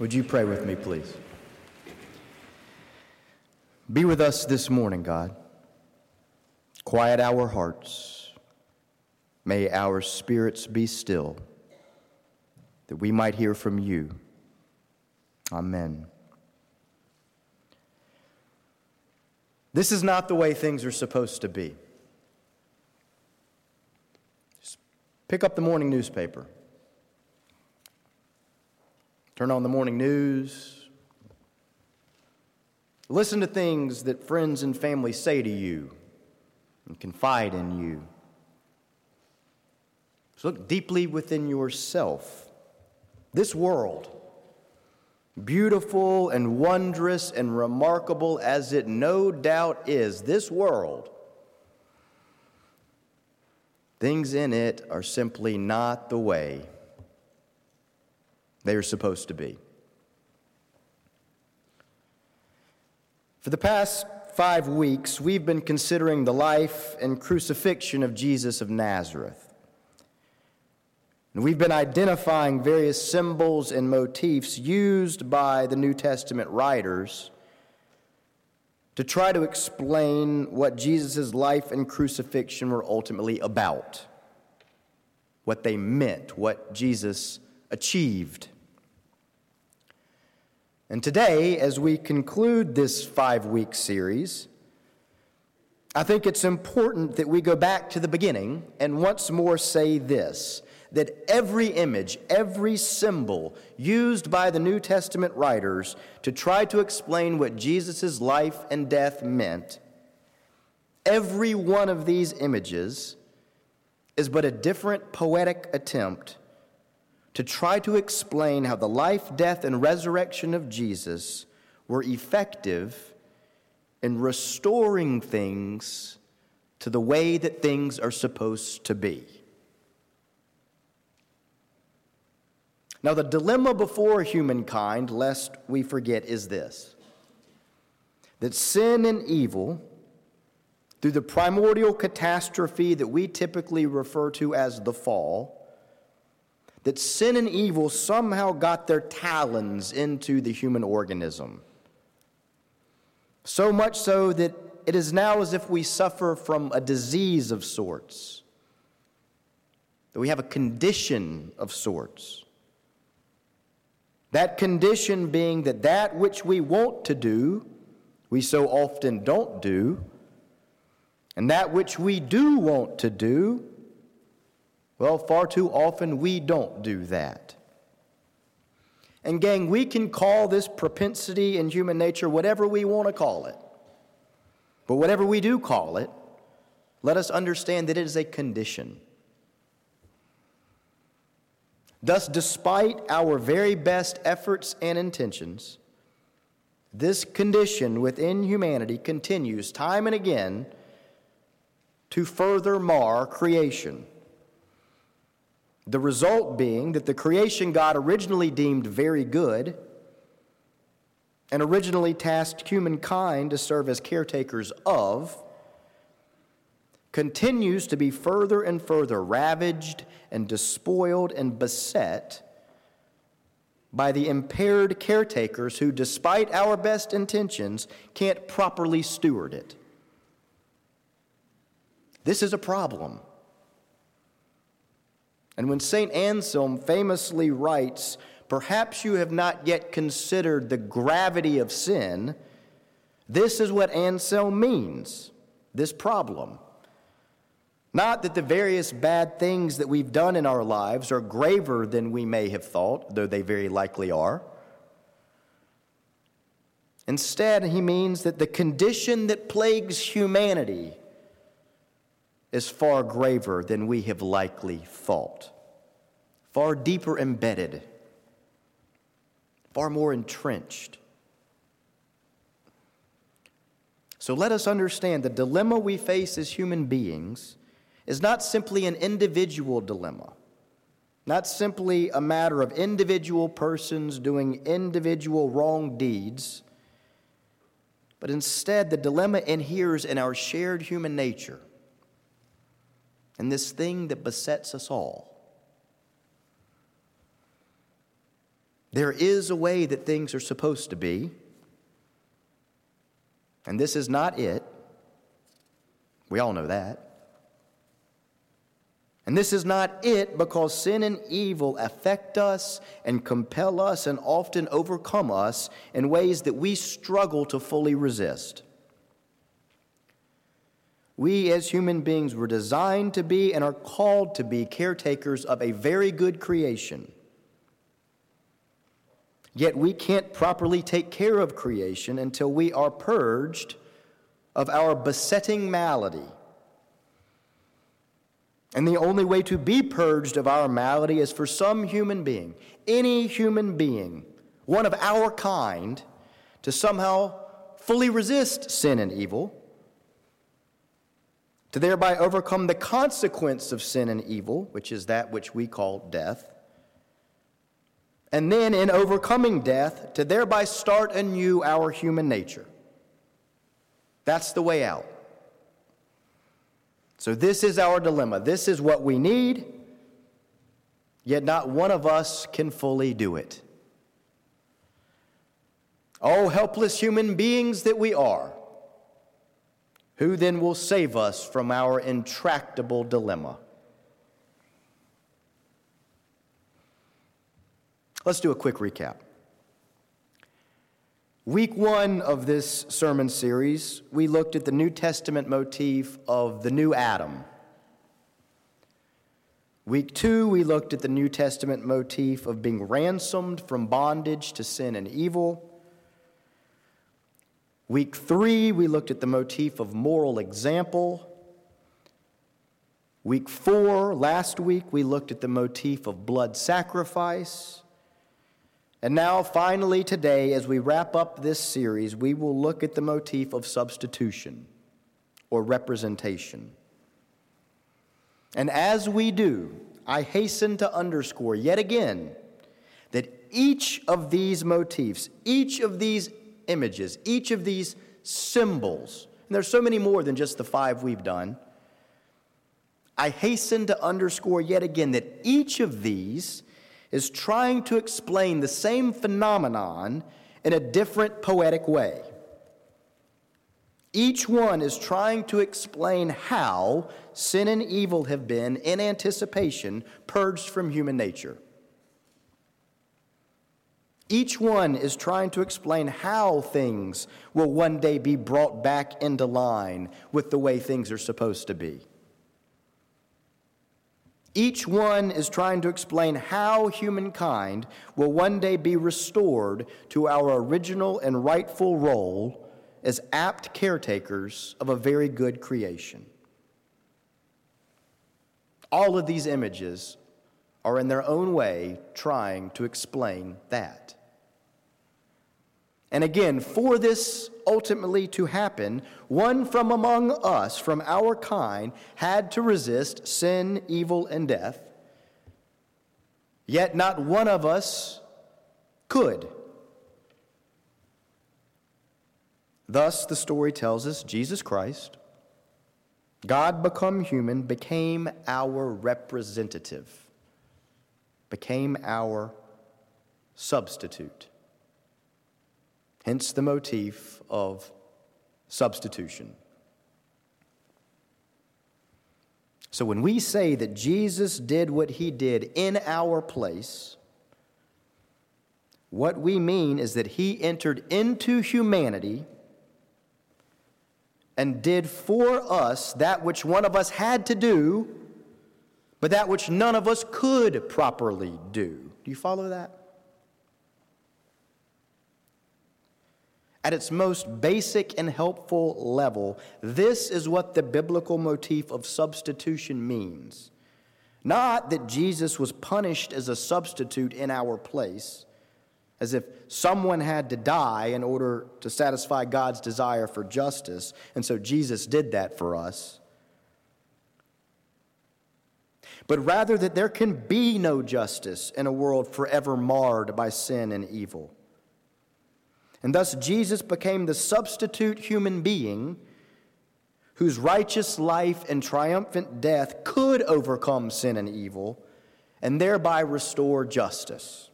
Would you pray with me, please? Be with us this morning, God. Quiet our hearts. May our spirits be still, that we might hear from you. Amen. This is not the way things are supposed to be. Just pick up the morning newspaper. Turn on the morning news. Listen to things that friends and family say to you and confide in you. So look deeply within yourself. This world, beautiful and wondrous and remarkable as it no doubt is, this world, things in it are simply not the way they are supposed to be. For the past five weeks, we've been considering the life and crucifixion of Jesus of Nazareth. And we've been identifying various symbols and motifs used by the New Testament writers to try to explain what Jesus' life and crucifixion were ultimately about, what they meant, what Jesus achieved. And today, as we conclude this five week series, I think it's important that we go back to the beginning and once more say this that every image, every symbol used by the New Testament writers to try to explain what Jesus' life and death meant, every one of these images is but a different poetic attempt to try to explain how the life, death, and resurrection of Jesus were effective in restoring things to the way that things are supposed to be. Now, the dilemma before humankind, lest we forget, is this that sin and evil, through the primordial catastrophe that we typically refer to as the fall, that sin and evil somehow got their talons into the human organism. So much so that it is now as if we suffer from a disease of sorts, that we have a condition of sorts. That condition being that that which we want to do, we so often don't do, and that which we do want to do, well, far too often we don't do that. And, gang, we can call this propensity in human nature whatever we want to call it. But whatever we do call it, let us understand that it is a condition. Thus, despite our very best efforts and intentions, this condition within humanity continues time and again to further mar creation. The result being that the creation God originally deemed very good and originally tasked humankind to serve as caretakers of continues to be further and further ravaged and despoiled and beset by the impaired caretakers who, despite our best intentions, can't properly steward it. This is a problem. And when St. Anselm famously writes, Perhaps you have not yet considered the gravity of sin, this is what Anselm means this problem. Not that the various bad things that we've done in our lives are graver than we may have thought, though they very likely are. Instead, he means that the condition that plagues humanity is far graver than we have likely thought, far deeper embedded, far more entrenched. So let us understand the dilemma we face as human beings is not simply an individual dilemma, not simply a matter of individual persons doing individual wrong deeds, but instead the dilemma inheres in our shared human nature and this thing that besets us all. There is a way that things are supposed to be, and this is not it. We all know that. And this is not it because sin and evil affect us and compel us and often overcome us in ways that we struggle to fully resist. We as human beings were designed to be and are called to be caretakers of a very good creation. Yet we can't properly take care of creation until we are purged of our besetting malady. And the only way to be purged of our malady is for some human being, any human being, one of our kind, to somehow fully resist sin and evil to thereby overcome the consequence of sin and evil, which is that which we call death. And then, in overcoming death, to thereby start anew our human nature. That's the way out. So, this is our dilemma. This is what we need, yet not one of us can fully do it. Oh, helpless human beings that we are. Who then will save us from our intractable dilemma? Let's do a quick recap. Week one of this sermon series, we looked at the New Testament motif of the new Adam. Week two, we looked at the New Testament motif of being ransomed from bondage to sin and evil. Week three, we looked at the motif of moral example. Week four, last week, we looked at the motif of blood sacrifice. And now, finally, today, as we wrap up this series, we will look at the motif of substitution or representation. And as we do, I hasten to underscore yet again that each of these motifs, each of these images, each of these symbols, and there's so many more than just the five we've done. I hasten to underscore yet again that each of these is trying to explain the same phenomenon in a different poetic way. Each one is trying to explain how sin and evil have been, in anticipation, purged from human nature. Each one is trying to explain how things will one day be brought back into line with the way things are supposed to be. Each one is trying to explain how humankind will one day be restored to our original and rightful role as apt caretakers of a very good creation. All of these images are, in their own way, trying to explain that. And again, for this ultimately to happen, one from among us, from our kind, had to resist sin, evil, and death. Yet not one of us could. Thus, the story tells us Jesus Christ, God become human, became our representative, became our substitute. Hence the motif of substitution. So when we say that Jesus did what he did in our place, what we mean is that he entered into humanity and did for us that which one of us had to do, but that which none of us could properly do. Do you follow that? At its most basic and helpful level, this is what the biblical motif of substitution means. Not that Jesus was punished as a substitute in our place, as if someone had to die in order to satisfy God's desire for justice, and so Jesus did that for us. But rather that there can be no justice in a world forever marred by sin and evil. And thus, Jesus became the substitute human being whose righteous life and triumphant death could overcome sin and evil and thereby restore justice.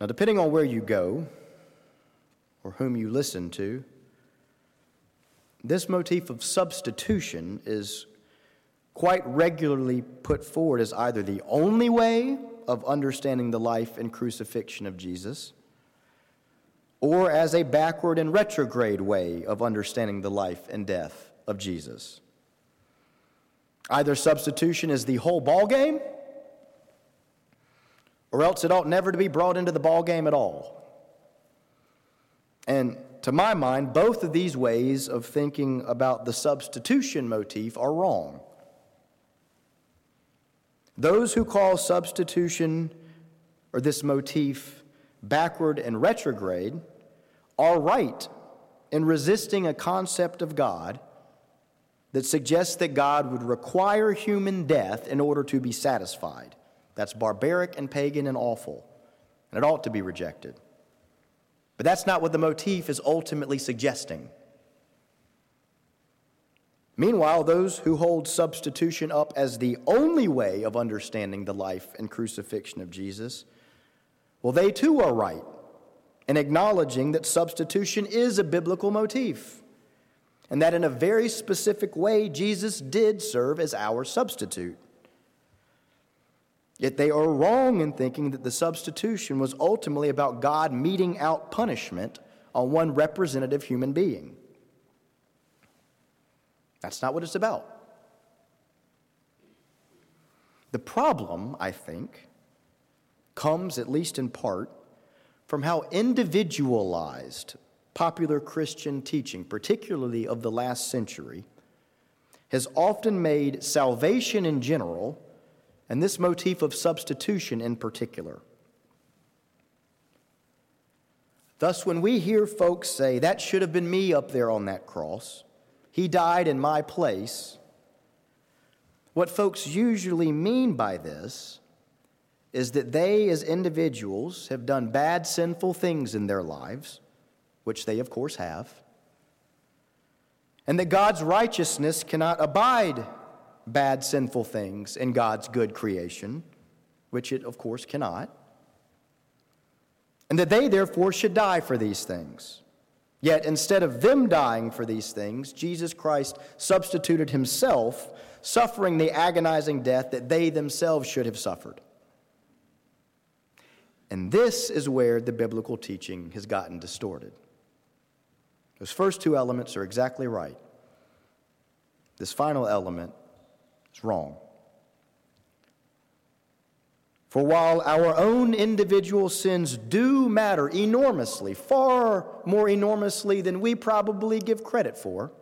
Now, depending on where you go or whom you listen to, this motif of substitution is quite regularly put forward as either the only way of understanding the life and crucifixion of Jesus or as a backward and retrograde way of understanding the life and death of Jesus. Either substitution is the whole ball game, or else it ought never to be brought into the ball game at all. And to my mind, both of these ways of thinking about the substitution motif are wrong. Those who call substitution or this motif backward and retrograde are right in resisting a concept of God that suggests that God would require human death in order to be satisfied. That's barbaric and pagan and awful, and it ought to be rejected. But that's not what the motif is ultimately suggesting. Meanwhile, those who hold substitution up as the only way of understanding the life and crucifixion of Jesus, well, they too are right in acknowledging that substitution is a biblical motif and that in a very specific way, Jesus did serve as our substitute. Yet they are wrong in thinking that the substitution was ultimately about God meting out punishment on one representative human being. That's not what it's about. The problem, I think, comes, at least in part, from how individualized popular Christian teaching, particularly of the last century, has often made salvation in general and this motif of substitution in particular. Thus, when we hear folks say, That should have been me up there on that cross, he died in my place, what folks usually mean by this is that they, as individuals, have done bad, sinful things in their lives, which they, of course, have, and that God's righteousness cannot abide bad, sinful things in God's good creation, which it, of course, cannot, and that they, therefore, should die for these things. Yet, instead of them dying for these things, Jesus Christ substituted himself, suffering the agonizing death that they themselves should have suffered. And this is where the biblical teaching has gotten distorted. Those first two elements are exactly right. This final element is wrong. For while our own individual sins do matter enormously, far more enormously than we probably give credit for,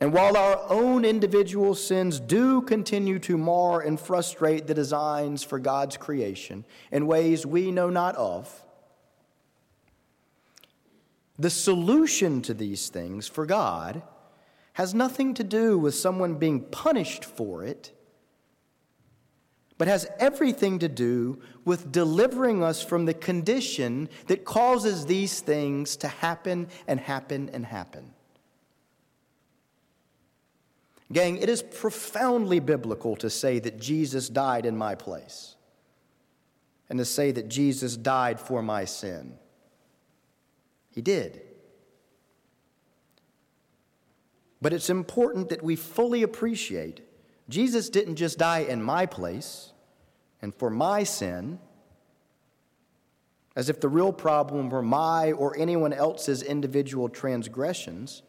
and while our own individual sins do continue to mar and frustrate the designs for God's creation in ways we know not of, the solution to these things for God has nothing to do with someone being punished for it, but has everything to do with delivering us from the condition that causes these things to happen and happen and happen. Gang, it is profoundly biblical to say that Jesus died in my place and to say that Jesus died for my sin. He did. But it's important that we fully appreciate Jesus didn't just die in my place and for my sin, as if the real problem were my or anyone else's individual transgressions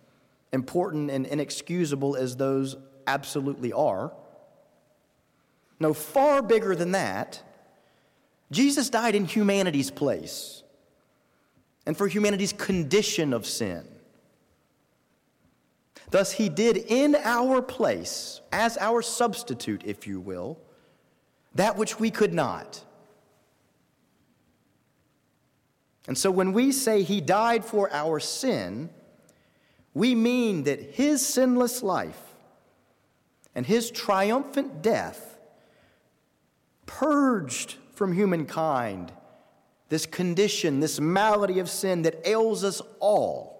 important and inexcusable as those absolutely are. No, far bigger than that, Jesus died in humanity's place and for humanity's condition of sin. Thus, he did in our place, as our substitute, if you will, that which we could not. And so, when we say he died for our sin, we mean that his sinless life and his triumphant death purged from humankind this condition, this malady of sin that ails us all.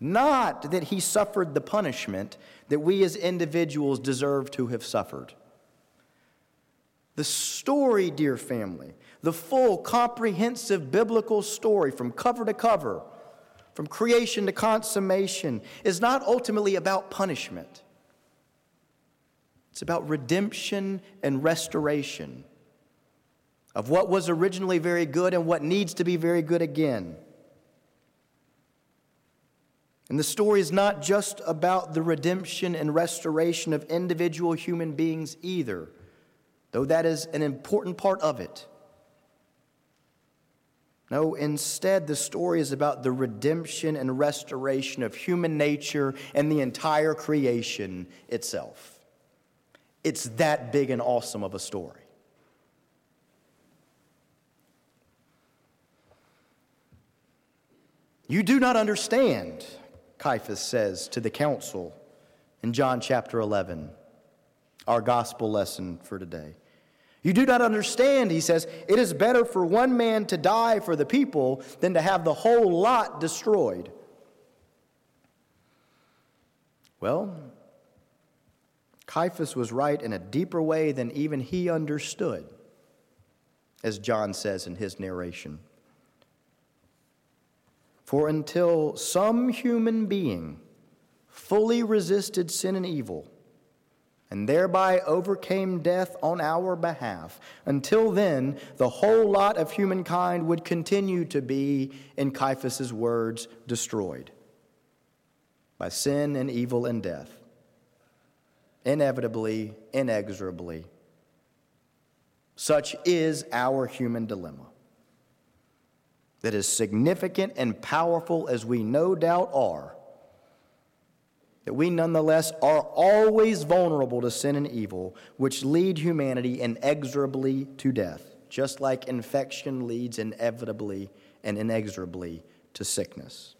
Not that he suffered the punishment that we as individuals deserve to have suffered. The story, dear family, the full, comprehensive biblical story from cover to cover, from creation to consummation, is not ultimately about punishment. It's about redemption and restoration of what was originally very good and what needs to be very good again. And the story is not just about the redemption and restoration of individual human beings either, though that is an important part of it. No, instead, the story is about the redemption and restoration of human nature and the entire creation itself. It's that big and awesome of a story. You do not understand, Caiaphas says to the council in John chapter 11, our gospel lesson for today. You do not understand, he says, it is better for one man to die for the people than to have the whole lot destroyed. Well, Caiaphas was right in a deeper way than even he understood, as John says in his narration. For until some human being fully resisted sin and evil, and thereby overcame death on our behalf. Until then, the whole lot of humankind would continue to be, in Caiaphas's words, destroyed by sin and evil and death. Inevitably, inexorably. Such is our human dilemma that is significant and powerful as we no doubt are, that we nonetheless are always vulnerable to sin and evil, which lead humanity inexorably to death, just like infection leads inevitably and inexorably to sickness.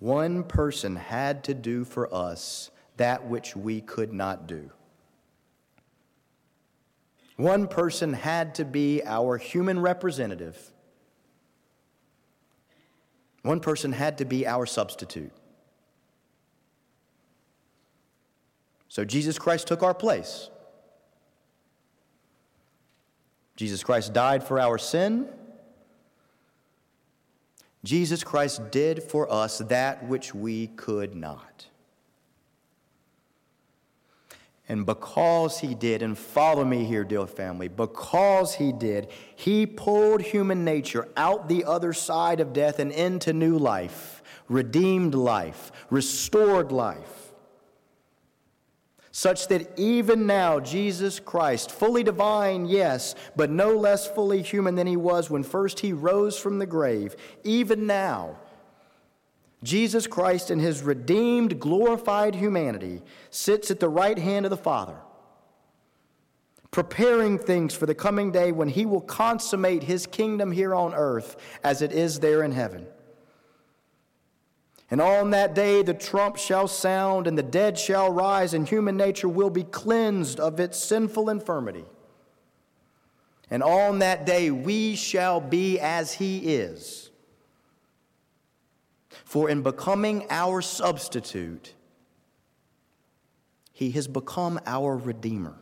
One person had to do for us that which we could not do. One person had to be our human representative. One person had to be our substitute. So Jesus Christ took our place. Jesus Christ died for our sin. Jesus Christ did for us that which we could not. And because he did, and follow me here, dear family, because he did, he pulled human nature out the other side of death and into new life, redeemed life, restored life. Such that even now, Jesus Christ, fully divine, yes, but no less fully human than he was when first he rose from the grave, even now, Jesus Christ, in his redeemed, glorified humanity, sits at the right hand of the Father, preparing things for the coming day when he will consummate his kingdom here on earth as it is there in heaven. And on that day the trump shall sound, and the dead shall rise, and human nature will be cleansed of its sinful infirmity. And on that day we shall be as he is for in becoming our substitute, he has become our Redeemer.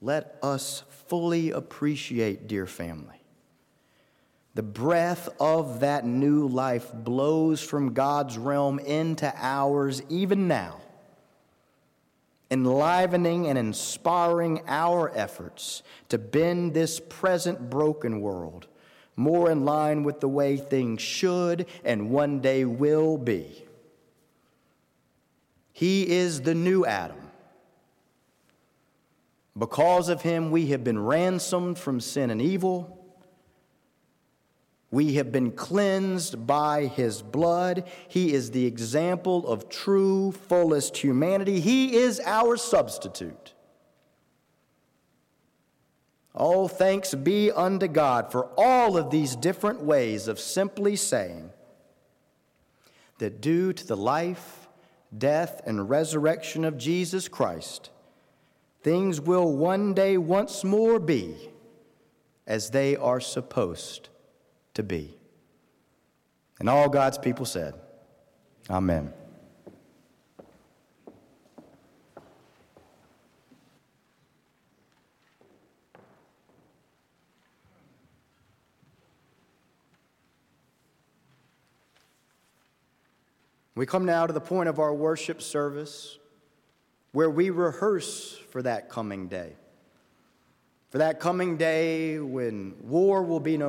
Let us fully appreciate, dear family, the breath of that new life blows from God's realm into ours even now, enlivening and inspiring our efforts to bend this present broken world more in line with the way things should and one day will be. He is the new Adam. Because of him, we have been ransomed from sin and evil. We have been cleansed by his blood. He is the example of true, fullest humanity. He is our substitute. Oh, thanks be unto God for all of these different ways of simply saying that due to the life, death, and resurrection of Jesus Christ, things will one day once more be as they are supposed to be. And all God's people said, Amen. We come now to the point of our worship service where we rehearse for that coming day. For that coming day when war will be no